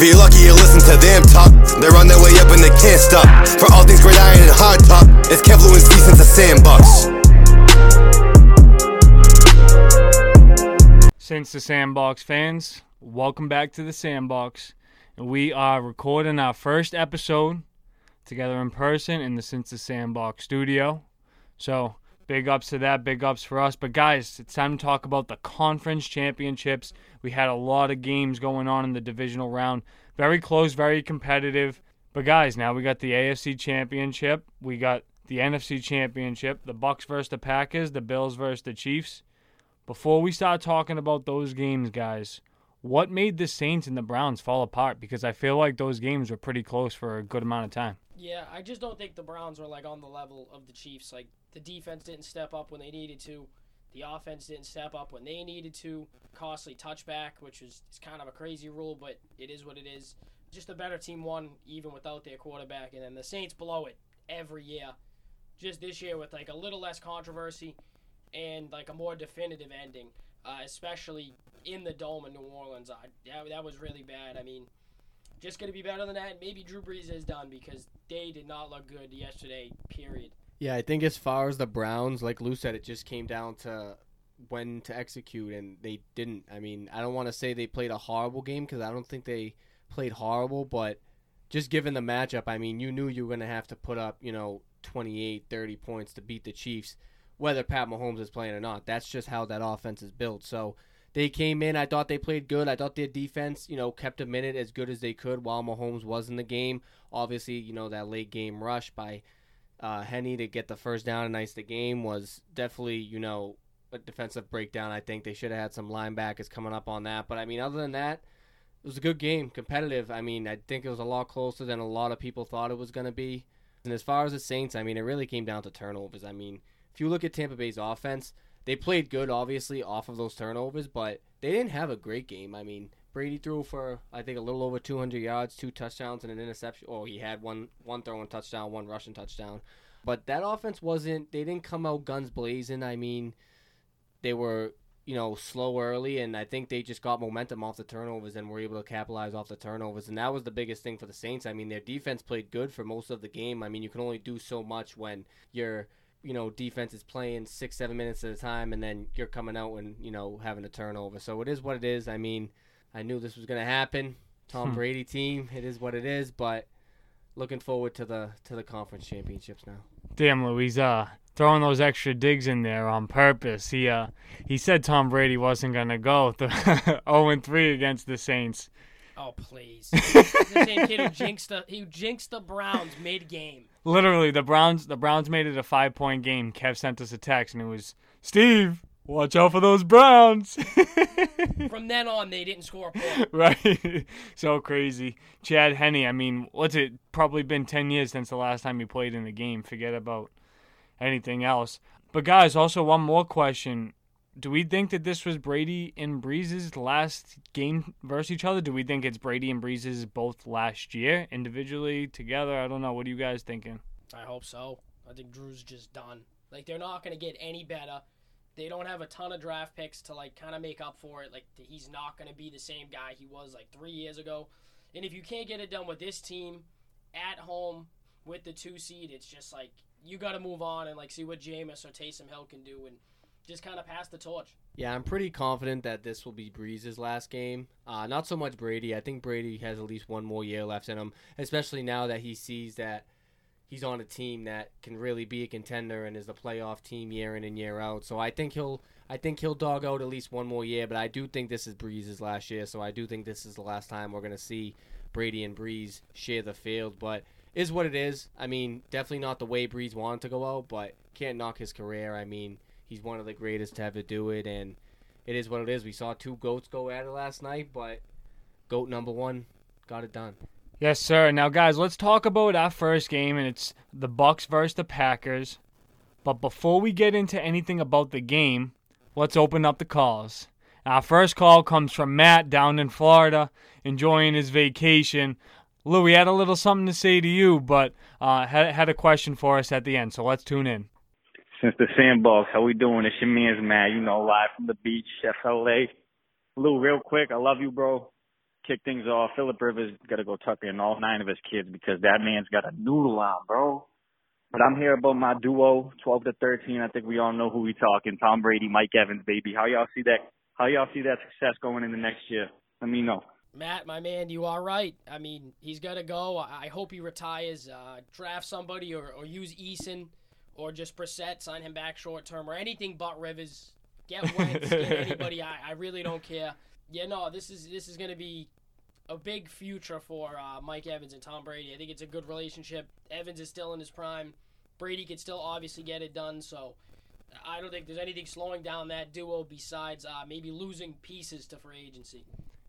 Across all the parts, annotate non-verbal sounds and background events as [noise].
If you're lucky, you listen to them talk. They're on their way up and they can't stop. For all things great iron and hard top, it's Kevlu and since the sandbox. Since the Sandbox fans, welcome back to the Sandbox. And we are recording our first episode together in person in the Since the Sandbox studio. So, big ups to that, big ups for us. But, guys, it's time to talk about the conference championships. We had a lot of games going on in the divisional round. Very close, very competitive. But, guys, now we got the AFC championship. We got the NFC championship, the Bucks versus the Packers, the Bills versus the Chiefs. Before we start talking about those games, guys, what made the Saints and the Browns fall apart? Because I feel like those games were pretty close for a good amount of time. Yeah, I just don't think the Browns were like on the level of the Chiefs. Like the defense didn't step up when they needed to. The offense didn't step up when they needed to. Costly touchback, which is, is kind of a crazy rule, but it is what it is. Just a better team won even without their quarterback, and then the Saints blow it every year. Just this year with like a little less controversy and like a more definitive ending, uh, especially in the dome in New Orleans. I, that, that was really bad. I mean, just going to be better than that. Maybe Drew Brees is done because they did not look good yesterday, period. Yeah, I think as far as the Browns, like Lou said, it just came down to when to execute, and they didn't. I mean, I don't want to say they played a horrible game because I don't think they played horrible, but just given the matchup, I mean, you knew you were going to have to put up, you know, 28, 30 points to beat the Chiefs whether Pat Mahomes is playing or not. That's just how that offense is built. So they came in. I thought they played good. I thought their defense, you know, kept a minute as good as they could while Mahomes was in the game. Obviously, you know, that late game rush by uh, Henne to get the first down and ice the game was definitely, you know, a defensive breakdown. I think they should have had some linebackers coming up on that. But I mean, other than that, it was a good game, competitive. I mean, I think it was a lot closer than a lot of people thought it was going to be. And as far as the Saints, I mean, it really came down to turnovers. I mean, if you look at Tampa Bay's offense, they played good, obviously, off of those turnovers, but they didn't have a great game. I mean, Brady threw for I think a little over 200 yards, two touchdowns, and an interception. Oh, he had one one throwing touchdown, one rushing touchdown. But that offense wasn't. They didn't come out guns blazing. I mean, they were you know slow early, and I think they just got momentum off the turnovers and were able to capitalize off the turnovers. And that was the biggest thing for the Saints. I mean, their defense played good for most of the game. I mean, you can only do so much when you're you know defense is playing six seven minutes at a time and then you're coming out and you know having a turnover so it is what it is i mean i knew this was going to happen tom Hmm. brady team it is what it is but looking forward to the to the conference championships now Damn, Louise, uh, throwing those extra digs in there on purpose. He uh, he said Tom Brady wasn't gonna go [laughs] the 0 [laughs] and 3 against the Saints. Oh please! [laughs] the same kid who jinxed the who jinxed the Browns mid game. Literally, the Browns the Browns made it a five point game. Kev sent us a text and it was Steve, watch out for those Browns. [laughs] From then on, they didn't score a point. right? [laughs] so crazy. Chad Henne. I mean, what's it probably been 10 years since the last time he played in the game. Forget about anything else. But guys, also one more question. Do we think that this was Brady and Brees's last game versus each other? Do we think it's Brady and Brees's both last year, individually, together? I don't know. What are you guys thinking? I hope so. I think Drew's just done. Like they're not gonna get any better. They don't have a ton of draft picks to like kind of make up for it. Like he's not gonna be the same guy he was like three years ago. And if you can't get it done with this team at home with the two seed, it's just like you got to move on and like see what Jameis or Taysom Hill can do and just kind of pass the torch. Yeah, I'm pretty confident that this will be Brees's last game. Uh, not so much Brady. I think Brady has at least one more year left in him, especially now that he sees that he's on a team that can really be a contender and is a playoff team year in and year out. So I think he'll I think he'll dog out at least one more year, but I do think this is Brees's last year, so I do think this is the last time we're gonna see Brady and Brees share the field. But is what it is. I mean, definitely not the way Brees wanted to go out, but can't knock his career. I mean, he's one of the greatest to ever do it, and it is what it is. We saw two goats go at it last night, but goat number one got it done. Yes, sir. Now, guys, let's talk about our first game, and it's the Bucks versus the Packers. But before we get into anything about the game, let's open up the calls. Our first call comes from Matt down in Florida, enjoying his vacation. Lou, we had a little something to say to you, but uh, had had a question for us at the end. So let's tune in. Since the sandbox, how we doing? It's your man's man, you know, live from the beach, FLA. Lou, real quick, I love you, bro. kick things off. Philip Rivers got to go tuck in all nine of his kids because that man's got a noodle on, bro. But I'm here about my duo, 12 to 13. I think we all know who we talking. Tom Brady, Mike Evans, baby. How y'all see that? How y'all see that success going into next year? Let me know. Matt, my man, you are right. I mean, he's got to go. I hope he retires. Uh, draft somebody or, or use Eason or just Brissett, sign him back short term or anything but Rivers. Get [laughs] Wentz, get anybody. I, I really don't care. Yeah, no, this is this is going to be a big future for uh, Mike Evans and Tom Brady. I think it's a good relationship. Evans is still in his prime. Brady could still obviously get it done. So I don't think there's anything slowing down that duo besides uh, maybe losing pieces to free agency.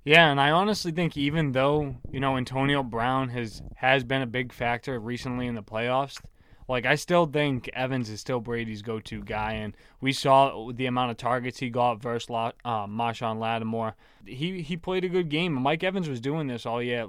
Yeah, and I honestly think even though you know Antonio Brown has has been a big factor recently in the playoffs, like I still think Evans is still Brady's go-to guy, and we saw the amount of targets he got versus uh, Marshon Lattimore. He he played a good game. Mike Evans was doing this all year,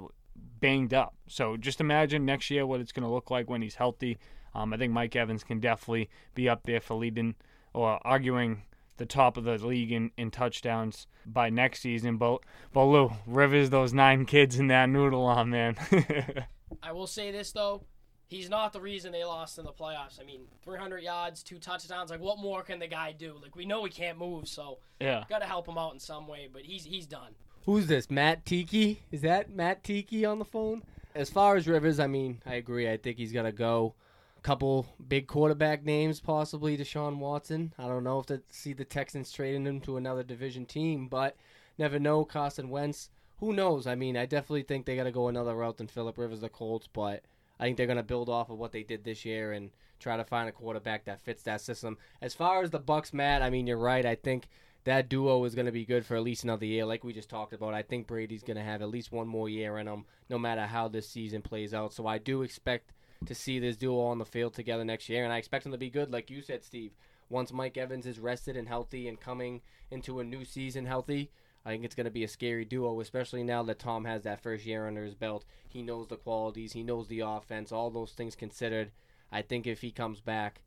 banged up. So just imagine next year what it's going to look like when he's healthy. Um, I think Mike Evans can definitely be up there for leading or arguing the top of the league in, in touchdowns by next season. But but Lou Rivers, those nine kids in that noodle on man. [laughs] I will say this though, he's not the reason they lost in the playoffs. I mean, 300 yards, two touchdowns. Like, what more can the guy do? Like, we know he can't move, so yeah, got to help him out in some way. But he's he's done. Who's this? Matt Tiki? Is that Matt Tiki on the phone? As far as Rivers, I mean, I agree. I think he's gonna go. A couple big quarterback names, possibly Deshaun Watson. I don't know if to see the Texans trading him to another division team, but never know. Carson Wentz. Who knows? I mean, I definitely think they got to go another route than Philip Rivers, the Colts, but I think they're going to build off of what they did this year and try to find a quarterback that fits that system. As far as the Bucks, Matt, I mean you're right. I think that duo is going to be good for at least another year, like we just talked about. I think Brady's going to have at least one more year in him, no matter how this season plays out. So I do expect to see this duo on the field together next year, and I expect them to be good, like you said, Steve. Once Mike Evans is rested and healthy and coming into a new season healthy, I think it's going to be a scary duo, especially now that Tom has that first year under his belt. He knows the qualities, he knows the offense, all those things considered. I think if he comes back,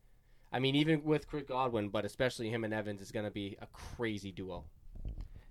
I mean, even with Chris Godwin, but especially him and Evans, is going to be a crazy duo.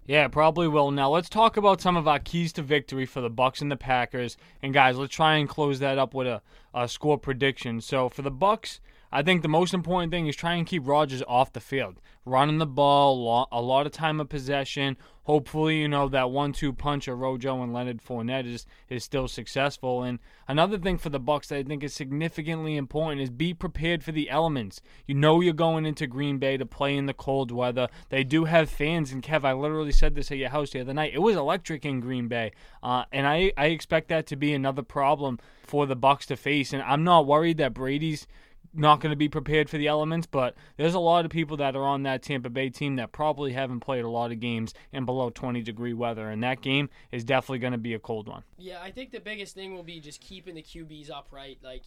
Yeah, probably will. Now let's talk about some of our keys to victory for the Bucks and the Packers. And guys, let's try and close that up with a, a score prediction. So for the Bucks, I think the most important thing is try and keep Rodgers off the field, running the ball, a lot of time of possession. Hopefully, you know that one-two punch of Rojo and Leonard Fournette is is still successful. And another thing for the Bucks that I think is significantly important is be prepared for the elements. You know you're going into Green Bay to play in the cold weather. They do have fans, and Kev, I literally said this at your house the other night. It was electric in Green Bay, uh, and I I expect that to be another problem for the Bucks to face. And I'm not worried that Brady's not going to be prepared for the elements, but there's a lot of people that are on that Tampa Bay team that probably haven't played a lot of games in below 20 degree weather, and that game is definitely going to be a cold one. Yeah, I think the biggest thing will be just keeping the QBs upright. Like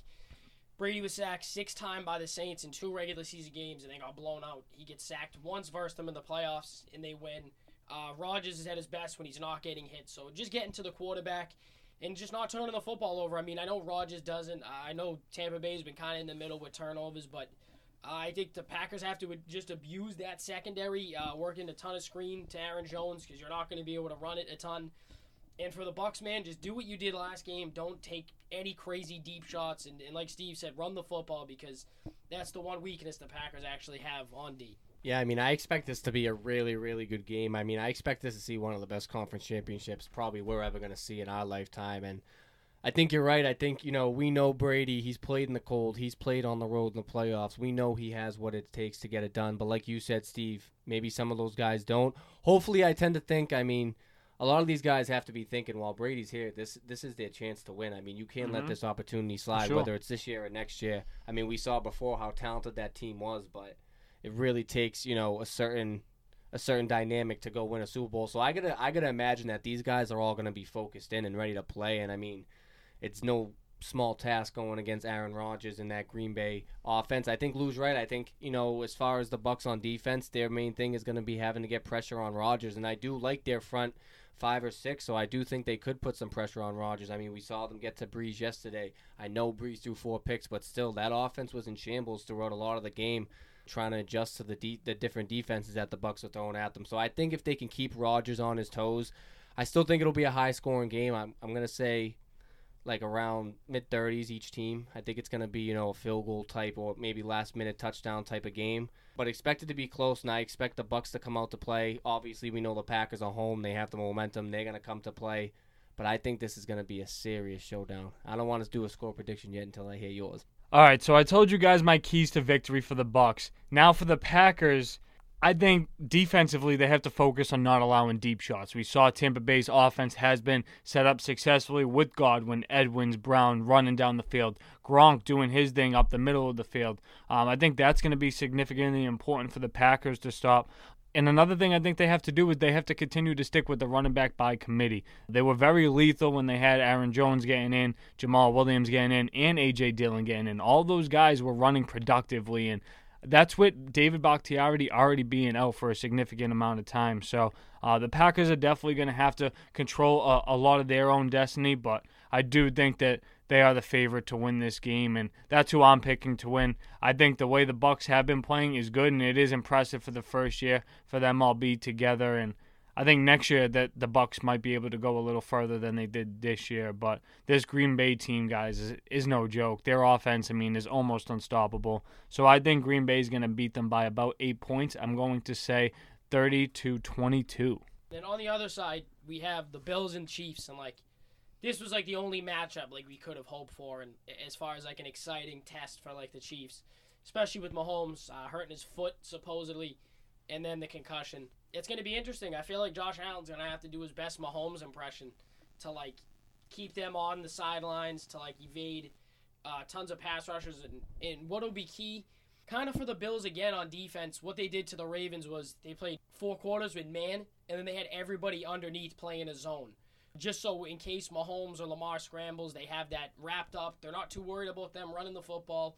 Brady was sacked six times by the Saints in two regular season games, and they got blown out. He gets sacked once versus them in the playoffs, and they win. Uh, Rodgers is at his best when he's not getting hit. So just getting to the quarterback and just not turning the football over. I mean, I know Rodgers doesn't. I know Tampa Bay's been kind of in the middle with turnovers, but I think the Packers have to just abuse that secondary, uh, working a ton of screen to Aaron Jones because you're not going to be able to run it a ton. And for the Bucks, man, just do what you did last game. Don't take any crazy deep shots, and, and like Steve said, run the football because that's the one weakness the Packers actually have on D. Yeah, I mean, I expect this to be a really, really good game. I mean, I expect this to see one of the best conference championships probably we're ever going to see in our lifetime. And I think you're right. I think, you know, we know Brady. He's played in the cold, he's played on the road in the playoffs. We know he has what it takes to get it done. But like you said, Steve, maybe some of those guys don't. Hopefully, I tend to think, I mean, a lot of these guys have to be thinking while Brady's here, this this is their chance to win. I mean, you can't mm-hmm. let this opportunity slide, sure. whether it's this year or next year. I mean, we saw before how talented that team was, but it really takes you know a certain a certain dynamic to go win a Super Bowl. So I gotta I gotta imagine that these guys are all gonna be focused in and ready to play. And I mean, it's no small task going against Aaron Rodgers and that Green Bay offense. I think Lou's right. I think you know as far as the Bucks on defense, their main thing is to be having to get pressure on Rodgers, and I do like their front five or six, so I do think they could put some pressure on Rodgers. I mean, we saw them get to Brees yesterday. I know Brees threw four picks, but still, that offense was in shambles throughout a lot of the game trying to adjust to the de- the different defenses that the Bucks are throwing at them. So I think if they can keep Rodgers on his toes, I still think it'll be a high scoring game. I'm I'm gonna say like around mid 30s each team. I think it's going to be, you know, a field goal type or maybe last minute touchdown type of game. But expected to be close, and I expect the Bucks to come out to play. Obviously, we know the Packers are home; they have the momentum. They're going to come to play. But I think this is going to be a serious showdown. I don't want to do a score prediction yet until I hear yours. All right, so I told you guys my keys to victory for the Bucks. Now for the Packers, I think defensively they have to focus on not allowing deep shots. We saw Tampa Bay's offense has been set up successfully with Godwin, Edwards, Brown running down the field, Gronk doing his thing up the middle of the field. Um, I think that's going to be significantly important for the Packers to stop. And another thing I think they have to do is they have to continue to stick with the running back by committee. They were very lethal when they had Aaron Jones getting in, Jamaal Williams getting in, and A.J. Dillon getting in. All those guys were running productively, and that's with David Bakhtiari already being out for a significant amount of time. So uh, the Packers are definitely going to have to control a, a, lot of their own destiny, but I do think that they are the favorite to win this game, and that's who I'm picking to win. I think the way the Bucks have been playing is good, and it is impressive for the first year for them all be together and I think next year that the Bucks might be able to go a little further than they did this year. But this Green Bay team, guys, is, is no joke. Their offense, I mean, is almost unstoppable. So I think Green Bay is going to beat them by about eight points. I'm going to say 30 to 22. Then on the other side, we have the Bills and Chiefs, and like this was like the only matchup like we could have hoped for, and as far as like an exciting test for like the Chiefs, especially with Mahomes uh, hurting his foot supposedly, and then the concussion it's going to be interesting. I feel like Josh Allen's going to have to do his best Mahomes impression to like keep them on the sidelines to like evade uh, tons of pass rushers and and what'll be key kind of for the Bills again on defense. What they did to the Ravens was they played four quarters with man and then they had everybody underneath playing a zone. Just so in case Mahomes or Lamar scrambles, they have that wrapped up. They're not too worried about them running the football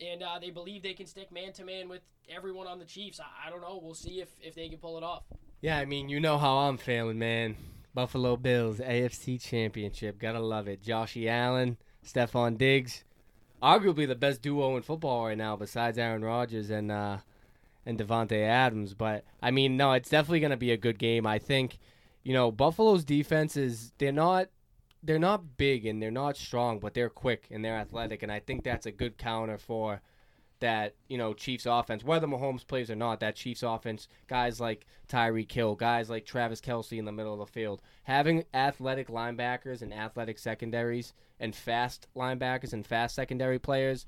and uh, they believe they can stick man to man with everyone on the Chiefs. I, I, don't know. We'll see if, if they can pull it off. Yeah, I mean, you know how I'm feeling, man. Buffalo Bills, AFC Championship. Gotta love it. Joshy Allen, Stefon Diggs. Arguably the best duo in football right now, besides Aaron Rodgers and uh, and Davante Adams. But I mean, no, it's definitely gonna be a good game. I think, you know, Buffalo's defense is they're not they're not big and they're not strong, but they're quick and they're athletic, and I think that's a good counter for that you know Chiefs offense. Whether Mahomes plays or not, that Chiefs offense, guys like Tyreek Hill, guys like Travis Kelce in the middle of the field, having athletic linebackers and athletic secondaries and fast linebackers and fast secondary players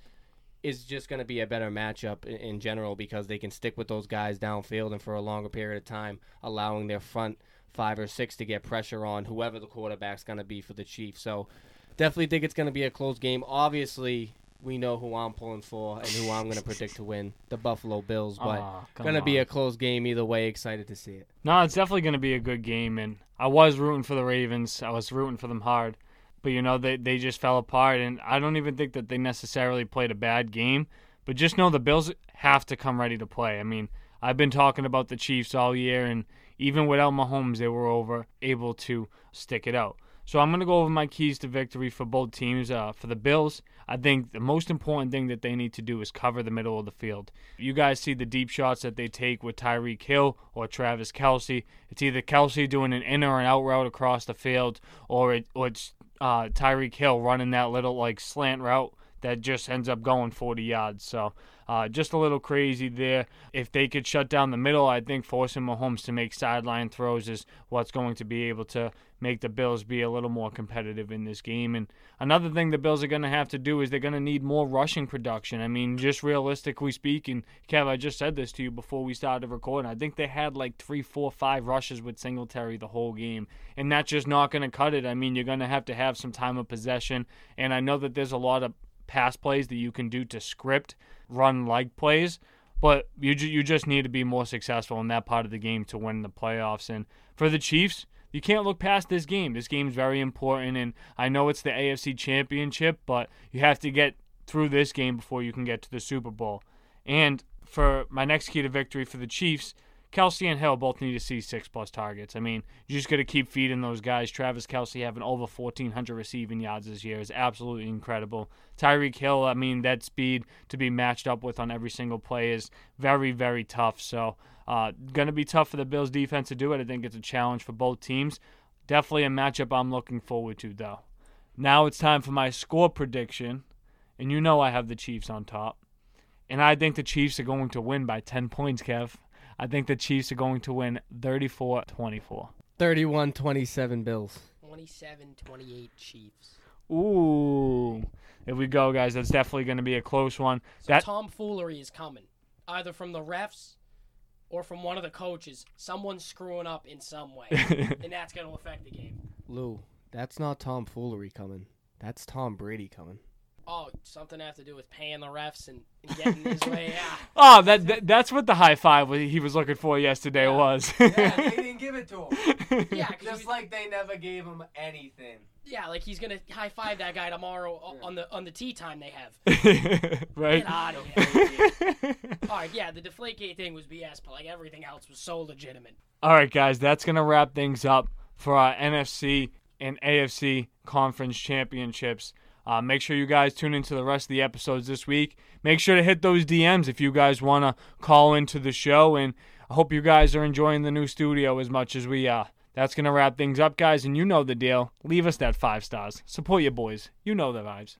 is just going to be a better matchup in, in general because they can stick with those guys downfield and for a longer period of time, allowing their front five or six to get pressure on whoever the quarterback's going to be for the Chiefs. So definitely think it's going to be a close game. Obviously, we know who I'm pulling for and who I'm going to predict to win the Buffalo Bills, but oh, going to be a close game either way. Excited to see it. No, it's definitely going to be a good game, and I was rooting for the Ravens. I was rooting for them hard, but you know they they just fell apart, and I don't even think that they necessarily played a bad game. But just know the Bills have to come ready to play. I mean, I've been talking about the Chiefs all year, and even without Mahomes, they were over able to stick it out. So I'm going to go over my keys to victory for both teams. Uh, for the Bills, I think the most important thing that they need to do is cover the middle of the field. You guys see the deep shots that they take with Tyreek Hill or Travis Kelce. It's either Kelce doing an in or an out route across the field, or, it, or it's uh, Tyreek Hill running that little like slant route that just ends up going 40 yards. So uh, just a little crazy there. If they could shut down the middle, I think forcing Mahomes to make sideline throws is what's going to be able to make the Bills be a little more competitive in this game. And another thing the Bills are going to have to do is they're going to need more rushing production. I mean, just realistically speaking, Kev, I just said this to you before we started recording. I think they had like three, four, five rushes with Singletary the whole game. And that's just not going to cut it. I mean, you're going to have to have some time of possession. And I know that there's a lot of pass plays that you can do to script run like plays, but you ju- you just need to be more successful in that part of the game to win the playoffs. And for the Chiefs, you can't look past this game. This game's very important, and I know it's the AFC Championship, but you have to get through this game before you can get to the Super Bowl. And for my next key to victory for the Chiefs, Kelce and Hill both need to see six plus targets. I mean, you just got to keep feeding those guys. Travis Kelce having over 1,400 receiving yards this year is absolutely incredible. Tyreek Hill, I mean, that speed to be matched up with on every single play is very, very tough. So, uh, going to be tough for the Bills defense to do it. I think it's a challenge for both teams. Definitely a matchup I'm looking forward to, though. Now it's time for my score prediction. And you know I have the Chiefs on top. And I think the Chiefs are going to win by 10 points, Kev. I think the Chiefs are going to win 34 24. 31-27 Bills. 27-28 Chiefs. Ooh. Here we go, guys. That's definitely going to be a close one. So That tomfoolery is coming, either from the refs or from one of the coaches. Someone's screwing up in some way, [laughs] and that's going to affect the game. Lou, that's not tomfoolery coming. That's Tom Brady coming. Oh, something to have to do with paying the refs and, and getting his way [laughs] out. Oh, that, that that's what the high five he was looking for yesterday was. Yeah. was. didn't [laughs] give it to him. [laughs] Yeah, 'cause he- like they never gave him anything. yeah, like he's gonna high five that guy tomorrow o- on the on the tea time they have. right? Get out of here. All right, yeah, the Deflategate thing was BS, but like everything else was so legitimate. All right, guys, that's going to wrap things up for our NFC and AFC conference championships. Uh, make sure you guys tune into the rest of the episodes this week. Make sure to hit those DMs if you guys want to call into the show. And I hope you guys are enjoying the new studio as much as we are. That's going to wrap things up, guys. And you know the deal. Leave us that five stars. Support your boys. You know the vibes.